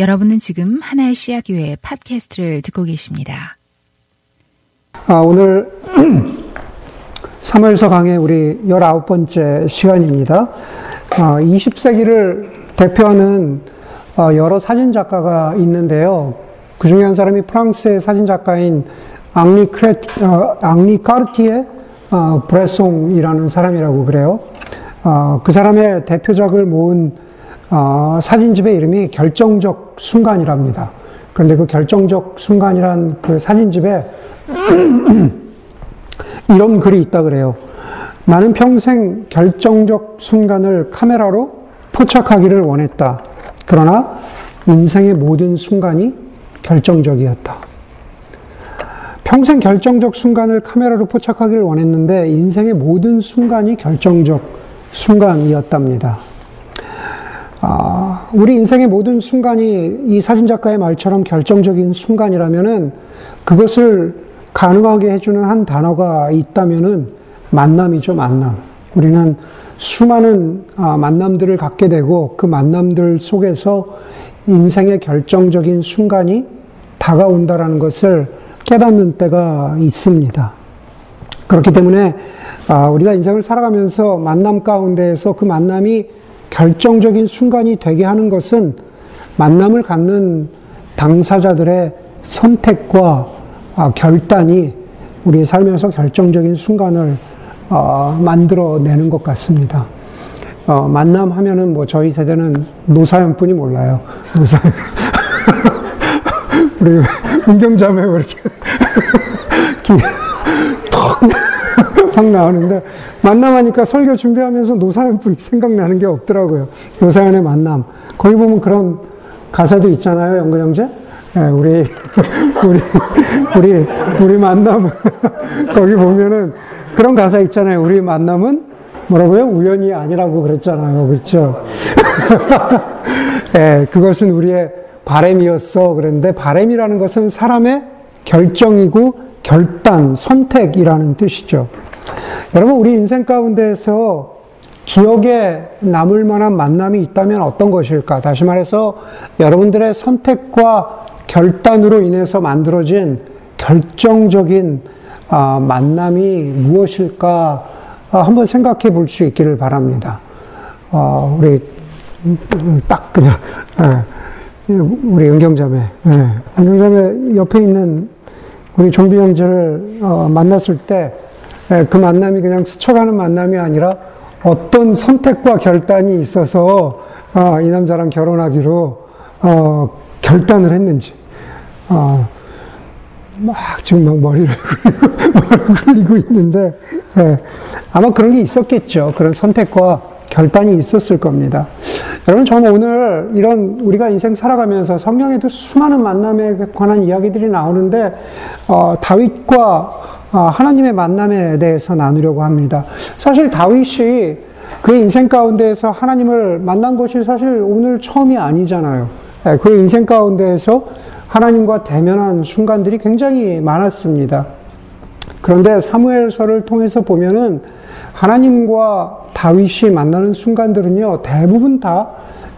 여러분은 지금 하나의 씨앗 교회 팟캐스트를 듣고 계십니다. 아, 오늘 3월서 강의 우리 19번째 시간입니다. 아, 20세기를 대표하는 어, 여러 사진 작가가 있는데요. 그 중에 한 사람이 프랑스의 사진 작가인 앙리, 크레, 어, 앙리 카르티에 어, 브레송이라는 사람이라고 그래요. 어, 그 사람의 대표작을 모은 어, 사진집의 이름이 결정적 순간이랍니다. 그런데 그 결정적 순간이란 그 사진집에 이런 글이 있다 그래요. 나는 평생 결정적 순간을 카메라로 포착하기를 원했다. 그러나 인생의 모든 순간이 결정적이었다. 평생 결정적 순간을 카메라로 포착하기를 원했는데 인생의 모든 순간이 결정적 순간이었답니다. 아, 우리 인생의 모든 순간이 이 사진작가의 말처럼 결정적인 순간이라면은 그것을 가능하게 해주는 한 단어가 있다면은 만남이죠, 만남. 우리는 수많은 아, 만남들을 갖게 되고 그 만남들 속에서 인생의 결정적인 순간이 다가온다라는 것을 깨닫는 때가 있습니다. 그렇기 때문에 아, 우리가 인생을 살아가면서 만남 가운데에서 그 만남이 결정적인 순간이 되게 하는 것은 만남을 갖는 당사자들의 선택과 아, 결단이 우리 삶에서 결정적인 순간을 어, 만들어내는 것 같습니다. 어, 만남 하면은 뭐 저희 세대는 노사연뿐이 몰라요. 노사연. 우리 은경자매 이렇게 턱 나오는데 만남하니까 설교 준비하면서 노사연뿐이 생각나는 게 없더라고요. 노사연의 만남. 거기 보면 그런 가사도 있잖아요, 영근 형제. 네, 우리 우리 우리 우리 만남 거기 보면은 그런 가사 있잖아요. 우리 만남은 뭐라고요? 우연이 아니라고 그랬잖아요. 그렇죠? 예, 그것은 우리의 바램이었어. 그런데 바램이라는 것은 사람의 결정이고 결단, 선택이라는 뜻이죠. 여러분, 우리 인생 가운데에서 기억에 남을 만한 만남이 있다면 어떤 것일까? 다시 말해서 여러분들의 선택과 결단으로 인해서 만들어진 결정적인 아, 만남이 무엇일까 아, 한번 생각해 볼 수 있기를 바랍니다. 어, 우리 딱 그냥 예, 우리 은경자매, 예, 은경자매 옆에 있는 우리 좀비 형제를 어, 만났을 때 그 예, 만남이 그냥 스쳐가는 만남이 아니라 어떤 선택과 결단이 있어서 어, 이 남자랑 결혼하기로 어, 결단을 했는지. 어, 막 지금 막 머리를 굴리고 있는데 예, 아마 그런 게 있었겠죠. 그런 선택과 결단이 있었을 겁니다. 여러분, 저는 오늘 이런 우리가 인생 살아가면서 성경에도 수많은 만남에 관한 이야기들이 나오는데 어, 다윗과 어, 하나님의 만남에 대해서 나누려고 합니다. 사실 다윗이 그의 인생 가운데에서 하나님을 만난 것이 사실 오늘 처음이 아니잖아요. 예, 그의 인생 가운데에서 하나님과 대면한 순간들이 굉장히 많았습니다. 그런데 사무엘서를 통해서 보면은 하나님과 다윗이 만나는 순간들은요, 대부분 다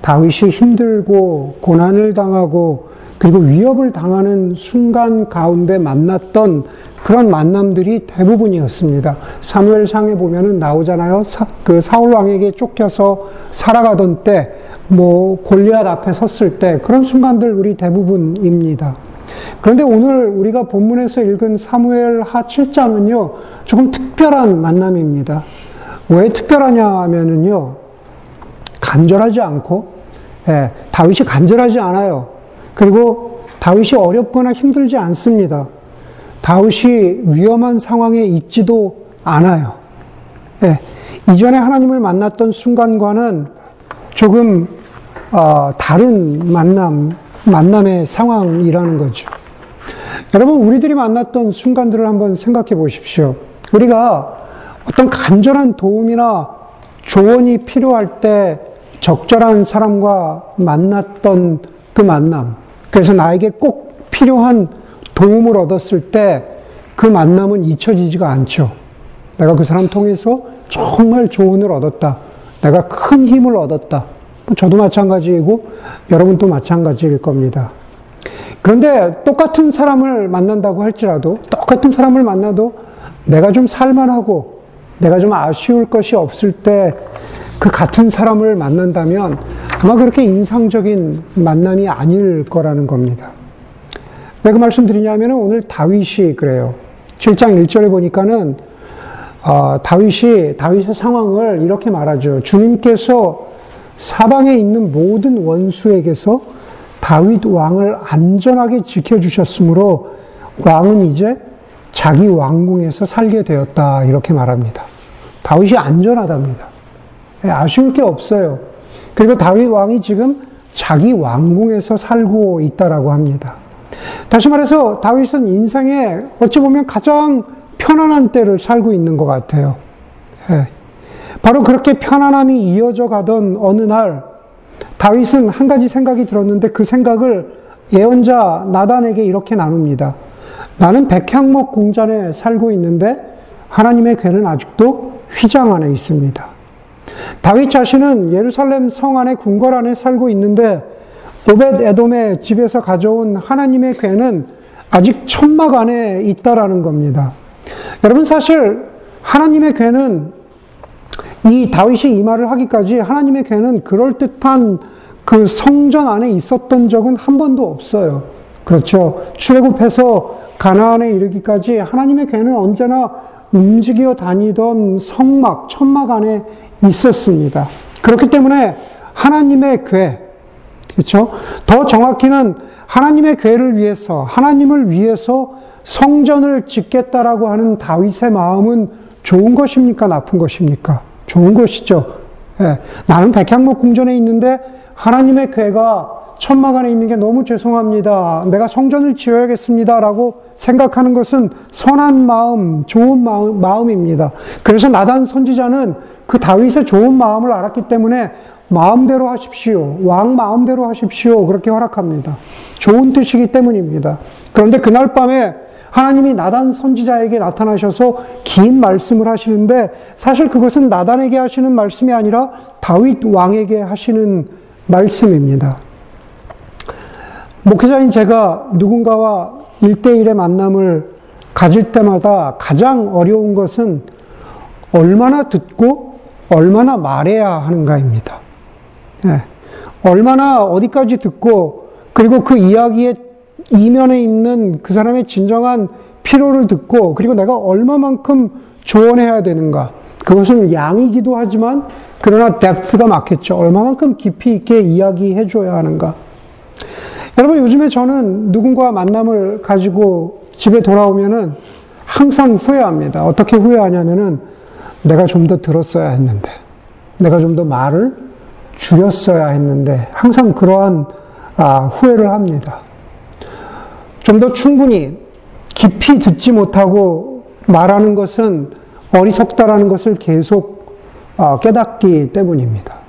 다윗이 힘들고 고난을 당하고 그리고 위협을 당하는 순간 가운데 만났던 그런 만남들이 대부분이었습니다. 사무엘상에 보면은 나오잖아요. 사, 그 사울 왕에게 쫓겨서 살아가던 때, 뭐 골리앗 앞에 섰을 때 그런 순간들 우리 대부분입니다. 그런데 오늘 우리가 본문에서 읽은 사무엘 하 7장은요, 조금 특별한 만남입니다. 왜 특별하냐 하면은요, 간절하지 않고, 예, 다윗이 간절하지 않아요. 그리고 다윗이 어렵거나 힘들지 않습니다. 다윗이 위험한 상황에 있지도 않아요. 예, 이전에 하나님을 만났던 순간과는 조금 어, 다른 만남, 만남의 상황이라는 거죠. 여러분, 우리들이 만났던 순간들을 한번 생각해 보십시오. 우리가 어떤 간절한 도움이나 조언이 필요할 때 적절한 사람과 만났던 그 만남. 그래서 나에게 꼭 필요한 도움을 얻었을 때 그 만남은 잊혀지지가 않죠. 내가 그 사람 통해서 정말 조언을 얻었다. 내가 큰 힘을 얻었다. 저도 마찬가지이고 여러분도 마찬가지일 겁니다. 그런데 똑같은 사람을 만난다고 할지라도 똑같은 사람을 만나도 내가 좀 살만하고 내가 좀 아쉬울 것이 없을 때 그 같은 사람을 만난다면 아마 그렇게 인상적인 만남이 아닐 거라는 겁니다. 왜 그 말씀 드리냐면 오늘 다윗이 그래요. 7장 1절에 보니까는 어, 다윗이 다윗의 상황을 이렇게 말하죠. 주님께서 사방에 있는 모든 원수에게서 다윗 왕을 안전하게 지켜주셨으므로 왕은 이제 자기 왕궁에서 살게 되었다. 이렇게 말합니다. 다윗이 안전하답니다. 예, 아쉬울 게 없어요. 그리고 다윗 왕이 지금 자기 왕궁에서 살고 있다라고 합니다. 다시 말해서 다윗은 인생에 어찌 보면 가장 편안한 때를 살고 있는 것 같아요. 예. 바로 그렇게 편안함이 이어져 가던 어느 날 다윗은 한 가지 생각이 들었는데 그 생각을 예언자 나단에게 이렇게 나눕니다. 나는 백향목 공전에 살고 있는데 하나님의 괴는 아직도 휘장 안에 있습니다. 다윗 자신은 예루살렘 성 안에 궁궐 안에 살고 있는데 오벳 에돔의 집에서 가져온 하나님의 괴는 아직 천막 안에 있다라는 겁니다. 여러분 사실 하나님의 괴는 이 다윗이 이 말을 하기까지 하나님의 괴는 그럴듯한 그 성전 안에 있었던 적은 한 번도 없어요. 그렇죠. 출애굽해서 가나안에 이르기까지 하나님의 괴는 언제나 움직여 다니던 성막, 천막 안에 있었습니다. 그렇기 때문에 하나님의 괴, 그렇죠? 더 정확히는 하나님의 괴를 위해서, 하나님을 위해서 성전을 짓겠다라고 하는 다윗의 마음은 좋은 것입니까? 나쁜 것입니까? 좋은 것이죠. 예, 나는 백향목 궁전에 있는데 하나님의 괴가 천막 안에 있는 게 너무 죄송합니다. 내가 성전을 지어야겠습니다. 라고 생각하는 것은 선한 마음, 좋은 마음, 마음입니다. 그래서 나단 선지자는 그 다윗의 좋은 마음을 알았기 때문에 마음대로 하십시오. 왕 마음대로 하십시오. 그렇게 허락합니다. 좋은 뜻이기 때문입니다. 그런데 그날 밤에 하나님이 나단 선지자에게 나타나셔서 긴 말씀을 하시는데 사실 그것은 나단에게 하시는 말씀이 아니라 다윗 왕에게 하시는 말씀입니다. 목회자인 제가 누군가와 일대일의 만남을 가질 때마다 가장 어려운 것은 얼마나 듣고 얼마나 말해야 하는가입니다. 네. 얼마나 어디까지 듣고 그리고 그 이야기의 이면에 있는 그 사람의 진정한 필요를 듣고 그리고 내가 얼마만큼 조언해야 되는가. 그것은 양이기도 하지만 그러나 뎁트가 맞겠죠. 얼마만큼 깊이 있게 이야기해 줘야 하는가. 여러분 요즘에 저는 누군가 만남을 가지고 집에 돌아오면은 항상 후회합니다. 어떻게 후회하냐면은 내가 좀 더 들었어야 했는데, 내가 좀 더 말을 줄였어야 했는데, 항상 그러한 아, 후회를 합니다. 좀 더 충분히 깊이 듣지 못하고 말하는 것은 어리석다라는 것을 계속 아, 깨닫기 때문입니다.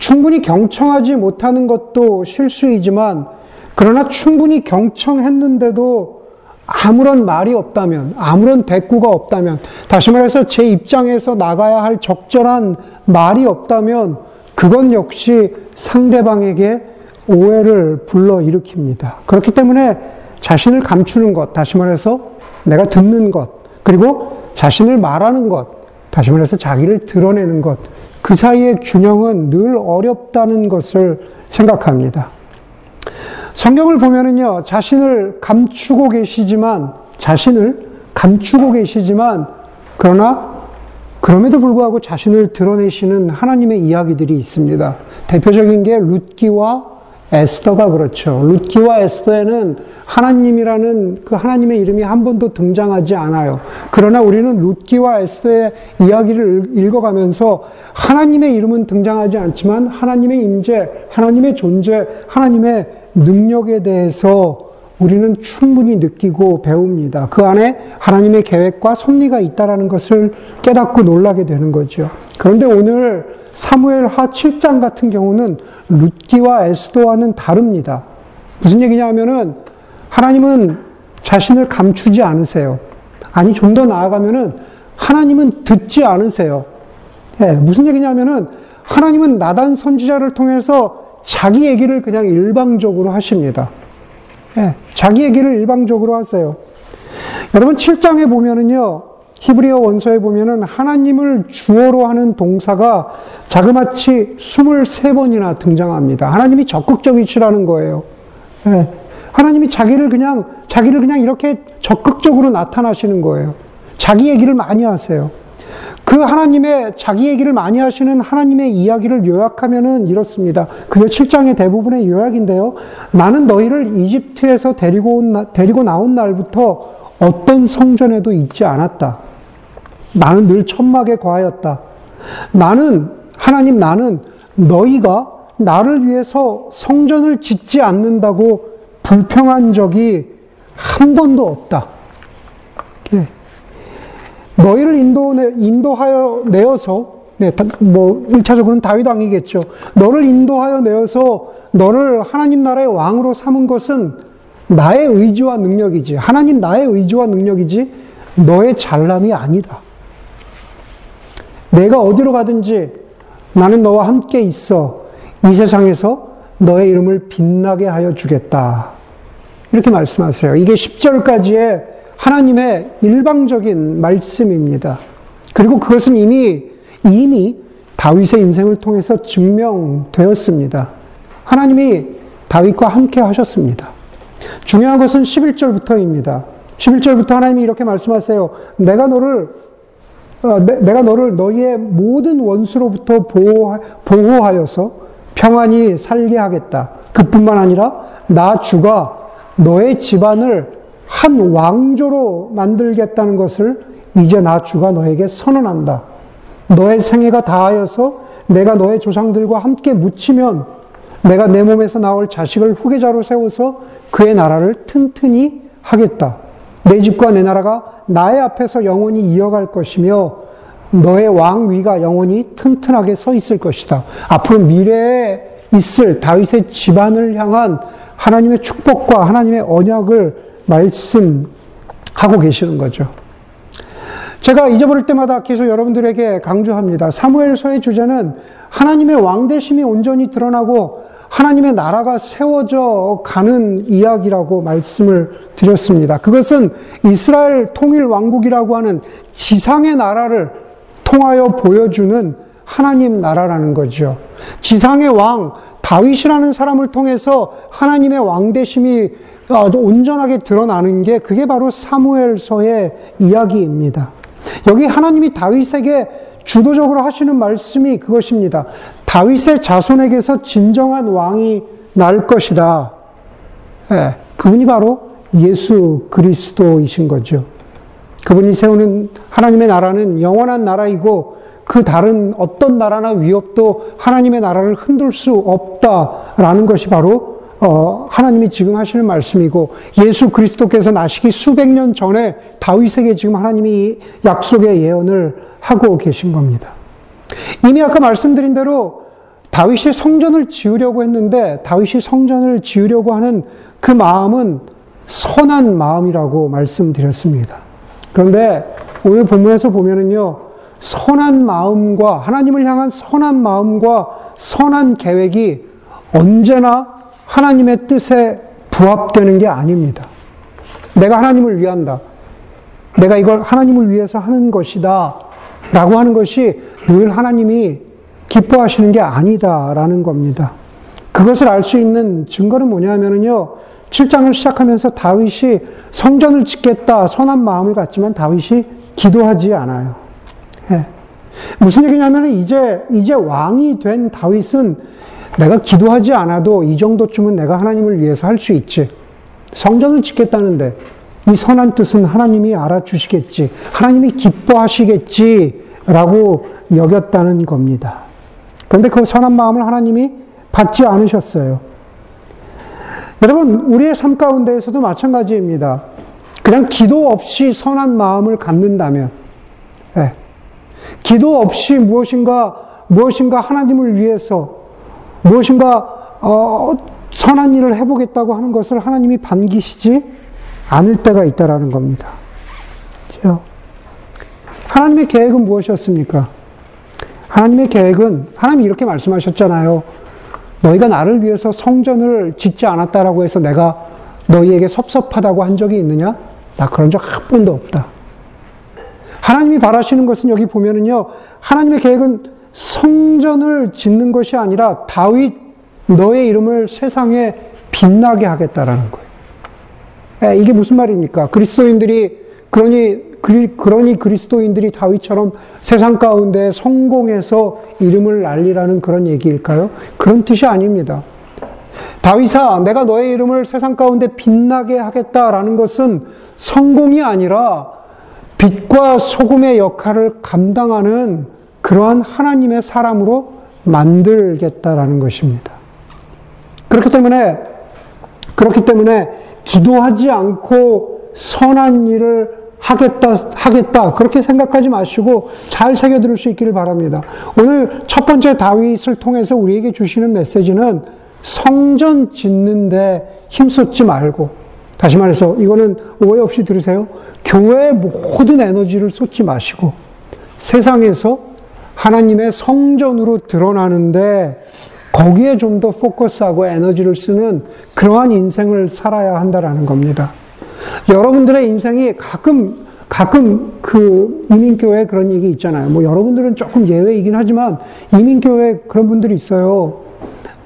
충분히 경청하지 못하는 것도 실수이지만, 그러나 충분히 경청했는데도 아무런 말이 없다면, 아무런 대꾸가 없다면, 다시 말해서 제 입장에서 나가야 할 적절한 말이 없다면, 그건 역시 상대방에게 오해를 불러일으킵니다. 그렇기 때문에 자신을 감추는 것, 다시 말해서 내가 듣는 것, 그리고 자신을 말하는 것, 다시 말해서 자기를 드러내는 것, 그 사이의 균형은 늘 어렵다는 것을 생각합니다. 성경을 보면은요, 자신을 감추고 계시지만, 자신을 감추고 계시지만, 그러나 그럼에도 불구하고 자신을 드러내시는 하나님의 이야기들이 있습니다. 대표적인 게 룻기와 에스더가 그렇죠. 룻기와 에스더에는 하나님이라는 그 하나님의 이름이 한 번도 등장하지 않아요. 그러나 우리는 룻기와 에스더의 이야기를 읽어가면서 하나님의 이름은 등장하지 않지만 하나님의 임재, 하나님의 존재, 하나님의 능력에 대해서 우리는 충분히 느끼고 배웁니다. 그 안에 하나님의 계획과 섭리가 있다라는 것을 깨닫고 놀라게 되는 거죠. 그런데 오늘 사무엘 하 7장 같은 경우는 룻기와 에스더와는 다릅니다. 무슨 얘기냐 하면은 하나님은 자신을 감추지 않으세요. 아니 좀 더 나아가면은 하나님은 듣지 않으세요. 예, 무슨 얘기냐면은 하나님은 나단 선지자를 통해서 자기 얘기를 그냥 일방적으로 하십니다. 예, 자기 얘기를 일방적으로 하세요. 여러분 7장에 보면은요. 히브리어 원서에 보면은 하나님을 주어로 하는 동사가 자그마치 23번이나 등장합니다. 하나님이 적극적이시라는 거예요. 예, 하나님이 자기를 그냥 자기를 그냥 이렇게 적극적으로 나타나시는 거예요. 자기 얘기를 많이 하세요. 그 하나님의 자기 얘기를 많이 하시는 하나님의 이야기를 요약하면은 이렇습니다. 그게 7장의 대부분의 요약인데요. 나는 너희를 이집트에서 데리고 온, 데리고 나온 날부터 어떤 성전에도 있지 않았다. 나는 늘 천막에 과하였다. 나는, 하나님 나는 너희가 나를 위해서 성전을 짓지 않는다고 불평한 적이 한 번도 없다. 너희를 인도, 인도하여 내어서, 네, 뭐, 1차적으로는 다윗 왕이겠죠. 너를 인도하여 내어서 너를 하나님 나라의 왕으로 삼은 것은 나의 의지와 능력이지. 하나님 나의 의지와 능력이지. 너의 잘남이 아니다. 내가 어디로 가든지 나는 너와 함께 있어. 이 세상에서 너의 이름을 빛나게 하여 주겠다. 이렇게 말씀하세요. 이게 10절까지의 하나님의 일방적인 말씀입니다. 그리고 그것은 이미, 이미 다윗의 인생을 통해서 증명되었습니다. 하나님이 다윗과 함께 하셨습니다. 중요한 것은 11절부터입니다. 11절부터 하나님이 이렇게 말씀하세요. 내가 너를 어, 내, 가 너를 너희의 모든 원수로부터 보호, 보호하 여서 평안히 살게 하겠다. 그뿐만 아니라 나 주가 너의 집안을 한 왕조로 만들겠다는 것을 이제 나 주가 너에게 선언한다. 너의 생애가 다하여서 내가 너의 조상들과 함께 묻히면 내가 내 몸에서 나올 자식을 후계자로 세워서 그의 나라를 튼튼히 하겠다. 내 집과 내 나라가 나의 앞에서 영원히 이어갈 것이며 너의 왕위가 영원히 튼튼하게 서 있을 것이다. 앞으로 미래에 있을 다윗의 집안을 향한 하나님의 축복과 하나님의 언약을 말씀하고 계시는 거죠. 제가 잊어버릴 때마다 계속 여러분들에게 강조합니다. 사무엘서의 주제는 하나님의 왕대심이 온전히 드러나고 하나님의 나라가 세워져 가는 이야기라고 말씀을 드렸습니다. 그것은 이스라엘 통일 왕국이라고 하는 지상의 나라를 통하여 보여주는 하나님 나라라는 거죠. 지상의 왕, 다윗이라는 사람을 통해서 하나님의 왕대심이 온전하게 드러나는 게 그게 바로 사무엘서의 이야기입니다. 여기 하나님이 다윗에게 주도적으로 하시는 말씀이 그것입니다. 다윗의 자손에게서 진정한 왕이 날 것이다. 네, 그분이 바로 예수 그리스도이신 거죠. 그분이 세우는 하나님의 나라는 영원한 나라이고 그 다른 어떤 나라나 위협도 하나님의 나라를 흔들 수 없다라는 것이 바로 어, 하나님이 지금 하시는 말씀이고 예수 그리스도께서 나시기 수백 년 전에 다윗에게 지금 하나님이 약속의 예언을 하고 계신 겁니다. 이미 아까 말씀드린 대로 다윗이 성전을 지으려고 했는데 다윗이 성전을 지으려고 하는 그 마음은 선한 마음이라고 말씀드렸습니다. 그런데 오늘 본문에서 보면은요, 선한 마음과 하나님을 향한 선한 마음과 선한 계획이 언제나 하나님의 뜻에 부합되는 게 아닙니다. 내가 하나님을 위한다. 내가 이걸 하나님을 위해서 하는 것이다. 라고 하는 것이 늘 하나님이 기뻐하시는 게 아니다라는 겁니다. 그것을 알 수 있는 증거는 뭐냐면요. 7장을 시작하면서 다윗이 성전을 짓겠다 선한 마음을 갖지만 다윗이 기도하지 않아요. 예. 무슨 얘기냐면 이제 이제 왕이 된 다윗은 내가 기도하지 않아도 이 정도쯤은 내가 하나님을 위해서 할 수 있지. 성전을 짓겠다는데 이 선한 뜻은 하나님이 알아주시겠지. 하나님이 기뻐하시겠지. 라고 여겼다는 겁니다. 그런데 그 선한 마음을 하나님이 받지 않으셨어요. 여러분, 우리의 삶 가운데에서도 마찬가지입니다. 그냥 기도 없이 선한 마음을 갖는다면, 네. 기도 없이 무엇인가, 무엇인가 하나님을 위해서 무엇인가 어, 선한 일을 해보겠다고 하는 것을 하나님이 반기시지 않을 때가 있다라는 겁니다. 그렇죠? 하나님의 계획은 무엇이었습니까? 하나님의 계획은 하나님이 이렇게 말씀하셨잖아요. 너희가 나를 위해서 성전을 짓지 않았다라고 해서 내가 너희에게 섭섭하다고 한 적이 있느냐? 나 그런 적 한 번도 없다. 하나님이 바라시는 것은 여기 보면은요. 하나님의 계획은 성전을 짓는 것이 아니라 다윗 너의 이름을 세상에 빛나게 하겠다라는 거예요. 예, 이게 무슨 말입니까? 그리스도인들이 그러니 그러니 그리스도인들이 다윗처럼 세상 가운데 성공해서 이름을 날리라는 그런 얘기일까요? 그런 뜻이 아닙니다. 다윗아, 내가 너의 이름을 세상 가운데 빛나게 하겠다라는 것은 성공이 아니라 빛과 소금의 역할을 감당하는 그러한 하나님의 사람으로 만들겠다라는 것입니다. 그렇기 때문에, 그렇기 때문에 기도하지 않고 선한 일을 하겠다, 하겠다. 그렇게 생각하지 마시고 잘 새겨들을 수 있기를 바랍니다. 오늘 첫 번째 다윗을 통해서 우리에게 주시는 메시지는 성전 짓는데 힘쏟지 말고, 다시 말해서 이거는 오해 없이 들으세요. 교회의 모든 에너지를 쏟지 마시고, 세상에서 하나님의 성전으로 드러나는데 거기에 좀 더 포커스하고 에너지를 쓰는 그러한 인생을 살아야 한다라는 겁니다. 여러분들의 인생이 가끔 가끔 그 이민교회 그런 얘기 있잖아요. 뭐 여러분들은 조금 예외이긴 하지만 이민교회 그런 분들이 있어요.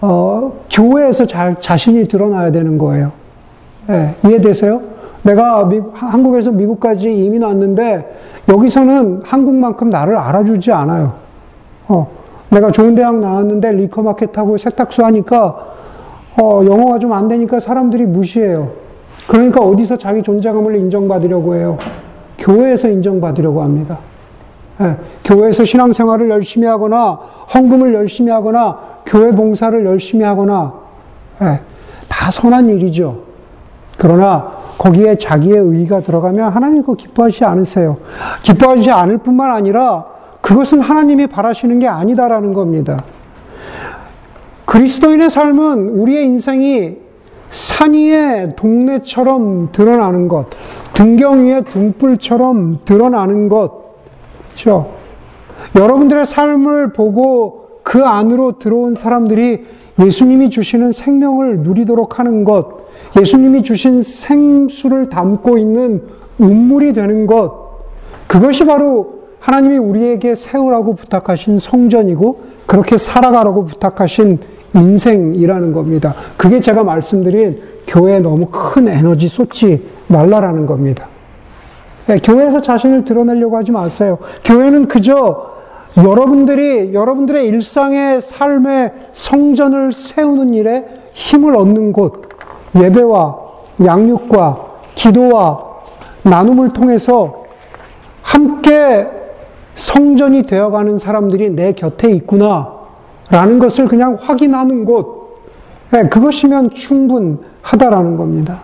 어, 교회에서 자, 자신이 드러나야 되는 거예요. 예, 이해되세요? 내가 미, 한국에서 미국까지 이민 왔는데 여기서는 한국만큼 나를 알아주지 않아요. 어, 내가 좋은 대학 나왔는데 리커마켓하고 세탁소 하니까 어, 영어가 좀 안 되니까 사람들이 무시해요. 그러니까 어디서 자기 존재감을 인정받으려고 해요? 교회에서 인정받으려고 합니다. 예, 교회에서 신앙생활을 열심히 하거나 헌금을 열심히 하거나 교회 봉사를 열심히 하거나 예, 다 선한 일이죠. 그러나 거기에 자기의 의의가 들어가면 하나님 그 기뻐하지 않으세요. 기뻐하지 않을 뿐만 아니라 그것은 하나님이 바라시는 게 아니다라는 겁니다. 그리스도인의 삶은 우리의 인생이 산 위의 동네처럼 드러나는 것, 등경 위의 등불처럼 드러나는 것, 그렇죠? 여러분들의 삶을 보고 그 안으로 들어온 사람들이 예수님이 주시는 생명을 누리도록 하는 것, 예수님이 주신 생수를 담고 있는 운물이 되는 것, 그것이 바로 하나님이 우리에게 세우라고 부탁하신 성전이고, 그렇게 살아가라고 부탁하신 인생이라는 겁니다. 그게 제가 말씀드린 교회에 너무 큰 에너지 쏟지 말라라는 겁니다. 네, 교회에서 자신을 드러내려고 하지 마세요. 교회는 그저 여러분들이 여러분들의 일상의 삶의 성전을 세우는 일에 힘을 얻는 곳, 예배와 양육과 기도와 나눔을 통해서 함께 성전이 되어가는 사람들이 내 곁에 있구나. 라는 것을 그냥 확인하는 곳, 네, 그것이면 충분하다라는 겁니다.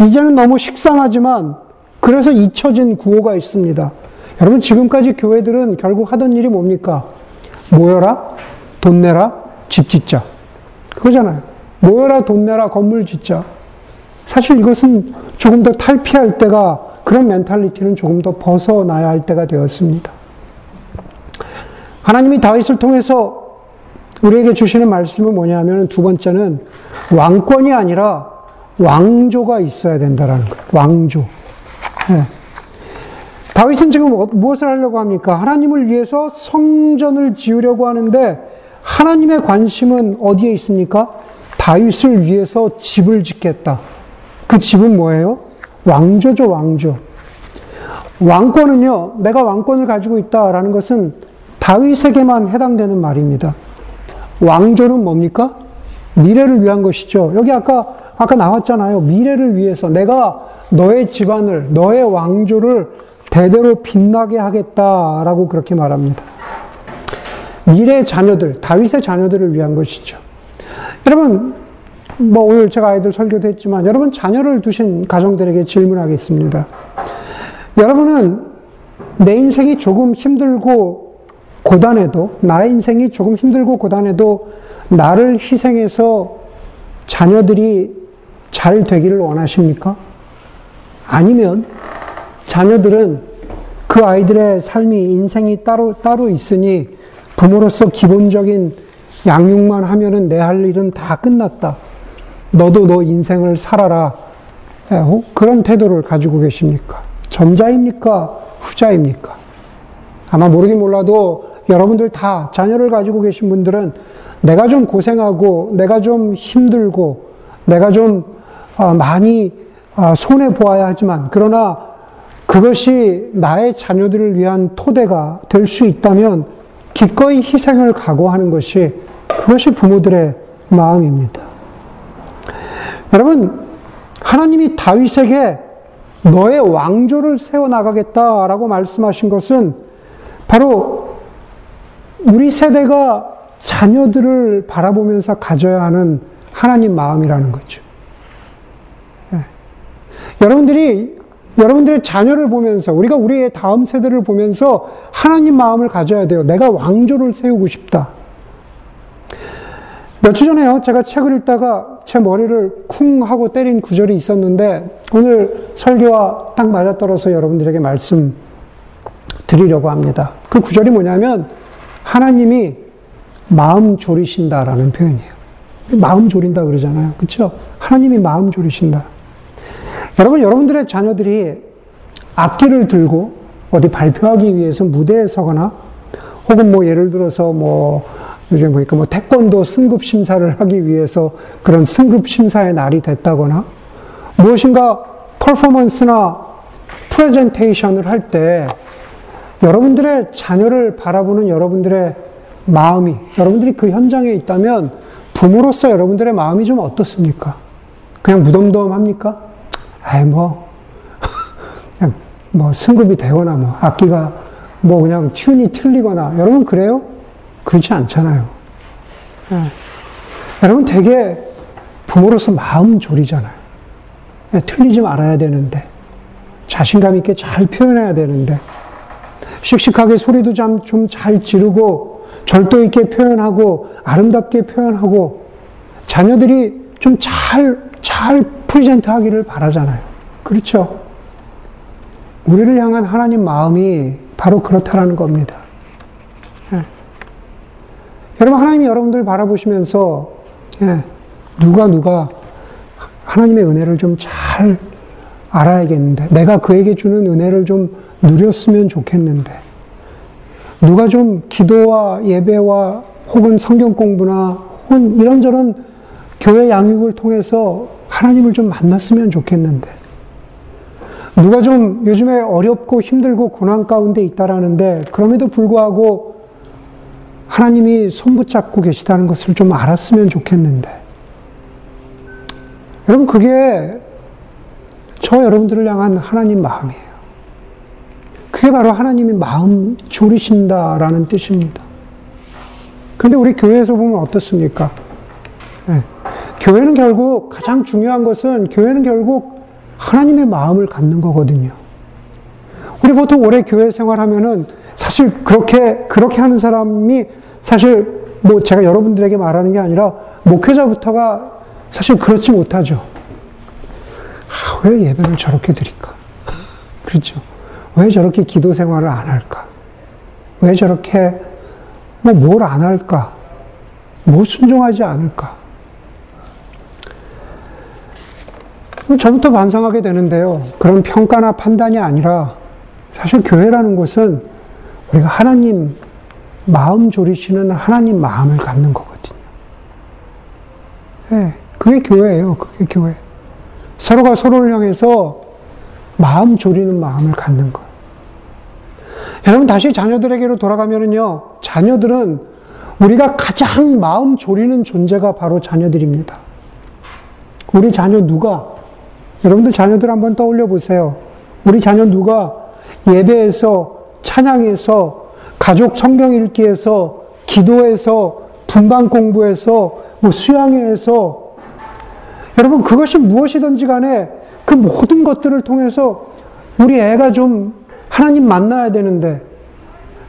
이제는 너무 식상하지만, 그래서 잊혀진 구호가 있습니다. 여러분, 지금까지 교회들은 결국 하던 일이 뭡니까? 모여라, 돈 내라, 집 짓자. 그거잖아요. 모여라, 돈 내라, 건물 짓자. 사실 이것은 조금 더 탈피할 때가, 그런 멘탈리티는 조금 더 벗어나야 할 때가 되었습니다. 하나님이 다윗을 통해서 우리에게 주시는 말씀은 뭐냐면 두 번째는 왕권이 아니라 왕조가 있어야 된다라는 거예요. 왕조. 네. 다윗은 지금 뭐, 무엇을 하려고 합니까? 하나님을 위해서 성전을 지으려고 하는데 하나님의 관심은 어디에 있습니까? 다윗을 위해서 집을 짓겠다. 그 집은 뭐예요? 왕조죠, 왕조. 왕권은요, 내가 왕권을 가지고 있다라는 것은 다윗에게만 해당되는 말입니다. 왕조는 뭡니까? 미래를 위한 것이죠. 여기 아까 아까 나왔잖아요. 미래를 위해서 내가 너의 집안을 너의 왕조를 대대로 빛나게 하겠다라고 그렇게 말합니다. 미래 자녀들, 다윗의 자녀들을 위한 것이죠. 여러분, 뭐 오늘 제가 아이들 설교도 했지만 여러분 자녀를 두신 가정들에게 질문하겠습니다. 여러분은 내 인생이 조금 힘들고 고단해도, 나의 인생이 조금 힘들고 고단해도 나를 희생해서 자녀들이 잘 되기를 원하십니까? 아니면 자녀들은 그그 아이들의 삶이 인생이 따로 따로 있으니 부모로서 기본적인 양육만 하면은 내 할 일은 다 끝났다. 너도 너 인생을 살아라. 예, 그런 태도를 가지고 계십니까? 전자입니까? 후자입니까? 아마 모르긴 몰라도 여러분들 다 자녀를 가지고 계신 분들은 내가 좀 고생하고 내가 좀 힘들고 내가 좀 어, 많이 어, 손해 보아야 하지만 그러나 그것이 나의 자녀들을 위한 토대가 될 수 있다면 기꺼이 희생을 각오하는 것이 그것이 부모들의 마음입니다. 여러분 하나님이 다윗에게 너의 왕조를 세워 나가겠다라고 말씀하신 것은 바로 우리 세대가 자녀들을 바라보면서 가져야 하는 하나님 마음이라는 거죠. 예. 여러분들이 여러분들의 자녀를 보면서 우리가 우리의 다음 세대를 보면서 하나님 마음을 가져야 돼요. 내가 왕조를 세우고 싶다. 며칠 전에요. 제가 책을 읽다가 제 머리를 쿵 하고 때린 구절이 있었는데 오늘 설교와 딱 맞아떨어서 여러분들에게 말씀 드리려고 합니다. 그 구절이 뭐냐면 하나님이 마음 졸이신다라는 표현이에요. 마음 졸인다 그러잖아요. 그렇죠? 하나님이 마음 졸이신다. 여러분 여러분들의 자녀들이 악기를 들고 어디 발표하기 위해서 무대에 서거나 혹은 뭐 예를 들어서 뭐 요즘 보니까 뭐 태권도 승급 심사를 하기 위해서 그런 승급 심사의 날이 됐다거나 무엇인가 퍼포먼스나 프레젠테이션을 할 때 여러분들의 자녀를 바라보는 여러분들의 마음이 여러분들이 그 현장에 있다면 부모로서 여러분들의 마음이 좀 어떻습니까? 그냥 무덤덤합니까? 아이 뭐 그냥 뭐 승급이 되거나 뭐 악기가 뭐 그냥 튠이 틀리거나 여러분 그래요? 그렇지 않잖아요. 네. 여러분 되게 부모로서 마음 졸이잖아요. 네, 틀리지 말아야 되는데 자신감 있게 잘 표현해야 되는데 씩씩하게 소리도 좀 잘 지르고 절도 있게 표현하고 아름답게 표현하고 자녀들이 좀 잘, 잘 present 하기를 바라잖아요. 그렇죠? 우리를 향한 하나님 마음이 바로 그렇다라는 겁니다. 예. 여러분, 하나님이 여러분들 바라보시면서, 예, 누가 누가 하나님의 은혜를 좀 잘 알아야겠는데, 내가 그에게 주는 은혜를 좀 누렸으면 좋겠는데, 누가 좀 기도와 예배와 혹은 성경 공부나 혹은 이런저런 교회 양육을 통해서 하나님을 좀 만났으면 좋겠는데, 누가 좀 요즘에 어렵고 힘들고 고난 가운데 있다라는데, 그럼에도 불구하고 하나님이 손붙잡고 계시다는 것을 좀 알았으면 좋겠는데, 여러분, 그게 저 여러분들을 향한 하나님 마음이에요. 그게 바로 하나님이 마음 졸이신다라는 뜻입니다. 근데 우리 교회에서 보면 어떻습니까? 네. 교회는 결국 가장 중요한 것은 교회는 결국 하나님의 마음을 갖는 거거든요. 우리 보통 오래 교회 생활하면은 사실 그렇게 그렇게 하는 사람이 사실 뭐 제가 여러분들에게 말하는 게 아니라 목회자부터가 사실 그렇지 못하죠. 아, 왜 예배를 저렇게 드릴까? 그렇죠. 왜 저렇게 기도 생활을 안 할까? 왜 저렇게 뭐 뭘 안 할까? 뭐 순종하지 않을까? 저부터 반성하게 되는데요. 그런 평가나 판단이 아니라 사실 교회라는 것은 우리가 하나님 마음 졸이시는 하나님 마음을 갖는 거거든요. 네, 그게 교회예요. 그게 교회. 서로가 서로를 향해서 마음 졸이는 마음을 갖는 거. 여러분 다시 자녀들에게로 돌아가면은요. 자녀들은 우리가 가장 마음 졸이는 존재가 바로 자녀들입니다. 우리 자녀 누가 여러분들 자녀들 한번 떠올려 보세요. 우리 자녀 누가 예배에서 찬양에서 가족 성경 읽기에서 기도에서 분방 공부에서 뭐 수양회에서 여러분 그것이 무엇이든지 간에 그 모든 것들을 통해서 우리 애가 좀 하나님 만나야 되는데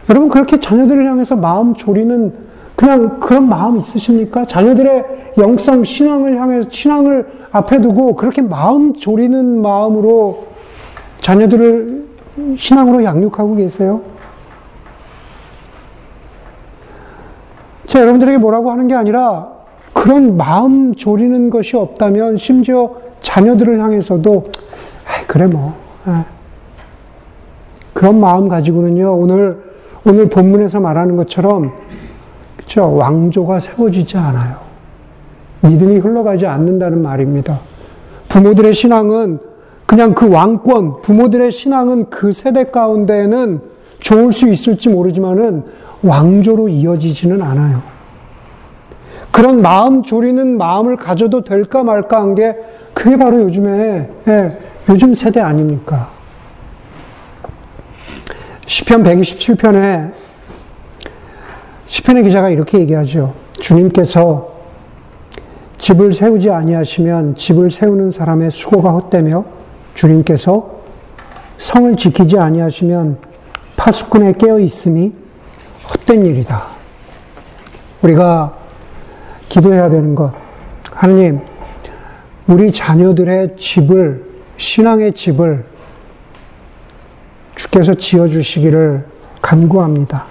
여러분 그렇게 자녀들을 향해서 마음 졸이는 그냥 그런 마음 있으십니까? 자녀들의 영성 신앙을 향해서 신앙을 앞에 두고 그렇게 마음 졸이는 마음으로 자녀들을 신앙으로 양육하고 계세요? 자, 여러분들에게 뭐라고 하는 게 아니라 그런 마음 졸이는 것이 없다면 심지어 자녀들을 향해서도 그래 뭐 에. 그런 마음 가지고는요 오늘 오늘 본문에서 말하는 것처럼 그렇죠 왕조가 세워지지 않아요 믿음이 흘러가지 않는다는 말입니다 부모들의 신앙은 그냥 그 왕권 부모들의 신앙은 그 세대 가운데에는 좋을 수 있을지 모르지만은 왕조로 이어지지는 않아요. 그런 마음 졸이는 마음을 가져도 될까 말까 한 게 그게 바로 요즘에 예, 요즘 세대 아닙니까? 시편 127편에 시편의 기자가 이렇게 얘기하죠. 주님께서 집을 세우지 아니하시면 집을 세우는 사람의 수고가 헛되며 주님께서 성을 지키지 아니하시면 파수꾼에 깨어 있음이 헛된 일이다. 우리가 기도해야 되는 것. 하느님, 우리 자녀들의 집을, 신앙의 집을 주께서 지어주시기를 간구합니다.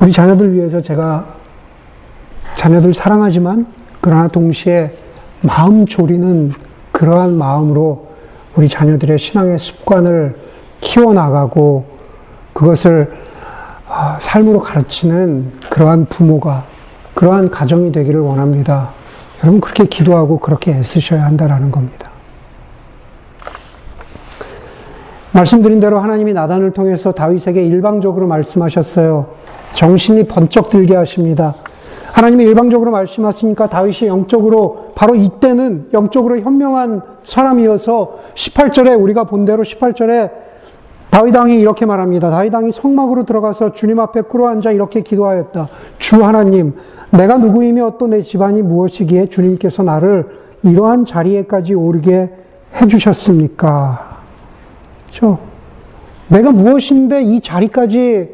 우리 자녀들 위해서 제가 자녀들 사랑하지만 그러나 동시에 마음 졸이는 그러한 마음으로 우리 자녀들의 신앙의 습관을 키워나가고 그것을 아, 삶으로 가르치는 그러한 부모가 그러한 가정이 되기를 원합니다. 여러분 그렇게 기도하고 그렇게 애쓰셔야 한다라는 겁니다. 말씀드린 대로 하나님이 나단을 통해서 다윗에게 일방적으로 말씀하셨어요. 정신이 번쩍 들게 하십니다. 하나님이 일방적으로 말씀하시니까 다윗이 영적으로 바로 이때는 영적으로 현명한 사람이어서 18절에 우리가 본 대로 18절에 다윗왕이 이렇게 말합니다. 다윗왕이 성막으로 들어가서 주님 앞에 꿇어앉아 이렇게 기도하였다. 주 하나님, 내가 누구이며 또 내 집안이 무엇이기에 주님께서 나를 이러한 자리에까지 오르게 해주셨습니까? 그렇죠? 내가 무엇인데 이 자리까지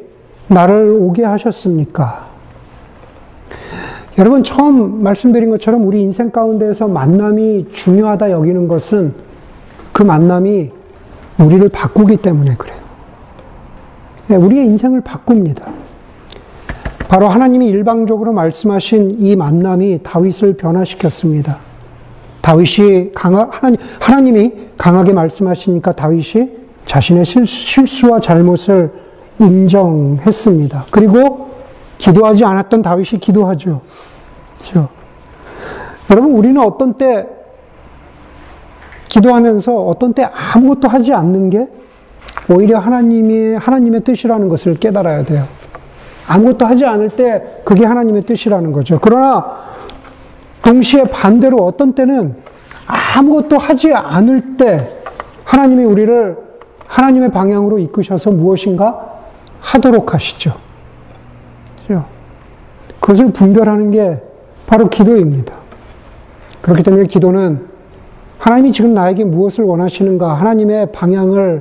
나를 오게 하셨습니까? 여러분 처음 말씀드린 것처럼 우리 인생 가운데에서 만남이 중요하다 여기는 것은 그 만남이 우리를 바꾸기 때문에 그래요. 예, 우리의 인생을 바꿉니다. 바로 하나님이 일방적으로 말씀하신 이 만남이 다윗을 변화시켰습니다. 다윗이 강하, 하나님, 하나님이 강하게 말씀하시니까 다윗이 자신의 실수와 잘못을 인정했습니다. 그리고 기도하지 않았던 다윗이 기도하죠. 그렇죠? 여러분, 우리는 어떤 때 기도하면서 어떤 때 아무것도 하지 않는 게 오히려 하나님이, 하나님의 뜻이라는 것을 깨달아야 돼요. 아무것도 하지 않을 때 그게 하나님의 뜻이라는 거죠. 그러나 동시에 반대로 어떤 때는 아무것도 하지 않을 때 하나님이 우리를 하나님의 방향으로 이끄셔서 무엇인가 하도록 하시죠. 그것을 분별하는 게 바로 기도입니다. 그렇기 때문에 기도는 하나님이 지금 나에게 무엇을 원하시는가, 하나님의 방향을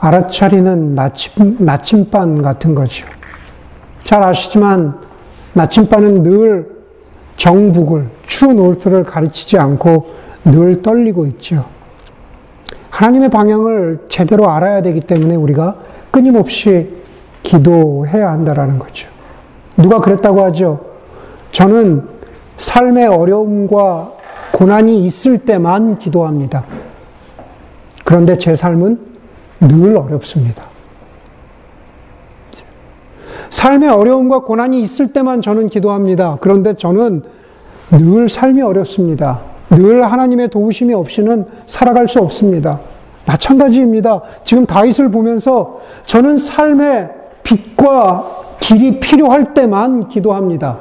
알아차리는 나침, 나침반 같은 거죠. 잘 아시지만 나침반은 늘 정북을, 추 노트를 가르치지 않고 늘 떨리고 있죠. 하나님의 방향을 제대로 알아야 되기 때문에 우리가 끊임없이 기도해야 한다라는 거죠. 누가 그랬다고 하죠? 저는 삶의 어려움과 고난이 있을 때만 기도합니다. 그런데 제 삶은 늘 어렵습니다. 삶의 어려움과 고난이 있을 때만 저는 기도합니다. 그런데 저는 늘 삶이 어렵습니다. 늘 하나님의 도우심이 없이는 살아갈 수 없습니다. 마찬가지입니다. 지금 다윗을 보면서 저는 삶의 빛과 길이 필요할 때만 기도합니다.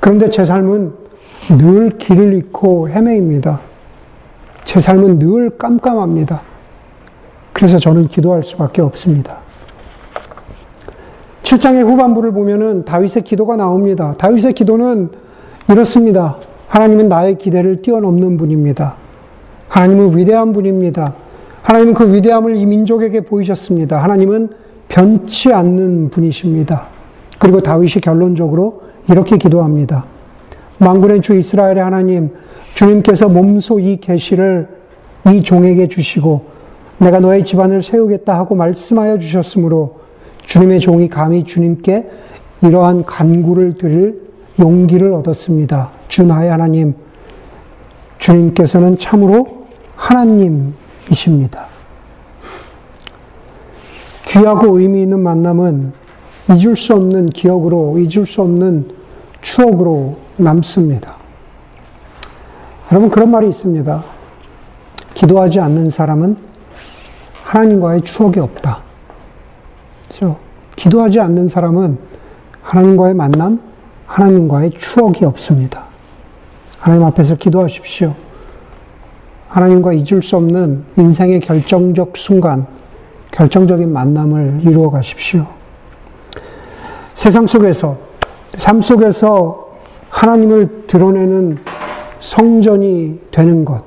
그런데 제 삶은 늘 길을 잃고 헤매입니다. 제 삶은 늘 깜깜합니다. 그래서 저는 기도할 수밖에 없습니다. 7장의 후반부를 보면은 다윗의 기도가 나옵니다. 다윗의 기도는 이렇습니다. 하나님은 나의 기대를 뛰어넘는 분입니다. 하나님은 위대한 분입니다. 하나님은 그 위대함을 이 민족에게 보이셨습니다. 하나님은 변치 않는 분이십니다. 그리고 다윗이 결론적으로 이렇게 기도합니다. 망군의 주 이스라엘의 하나님, 주님께서 몸소 이 계시를 이 종에게 주시고 내가 너의 집안을 세우겠다 하고 말씀하여 주셨으므로 주님의 종이 감히 주님께 이러한 간구를 드릴 용기를 얻었습니다. 주 나의 하나님, 주님께서는 참으로 하나님이십니다. 귀하고 의미 있는 만남은 잊을 수 없는 기억으로, 잊을 수 없는 추억으로 남습니다. 여러분, 그런 말이 있습니다. 기도하지 않는 사람은 하나님과의 추억이 없다. 그렇죠? 기도하지 않는 사람은 하나님과의 만남, 하나님과의 추억이 없습니다. 하나님 앞에서 기도하십시오. 하나님과 잊을 수 없는 인생의 결정적 순간, 결정적인 만남을 이루어 가십시오. 세상 속에서, 삶 속에서 하나님을 드러내는 성전이 되는 것,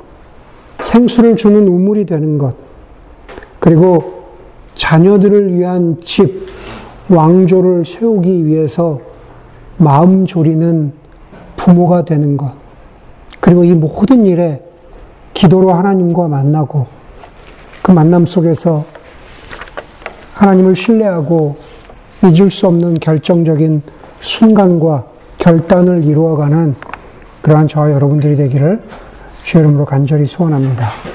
생수를 주는 우물이 되는 것, 그리고 자녀들을 위한 집, 왕조를 세우기 위해서 마음 졸이는 부모가 되는 것, 그리고 이 모든 일에 기도로 하나님과 만나고 그 만남 속에서 하나님을 신뢰하고 잊을 수 없는 결정적인 순간과 결단을 이루어가는 그러한 저와 여러분들이 되기를 주의 이름으로 간절히 소원합니다.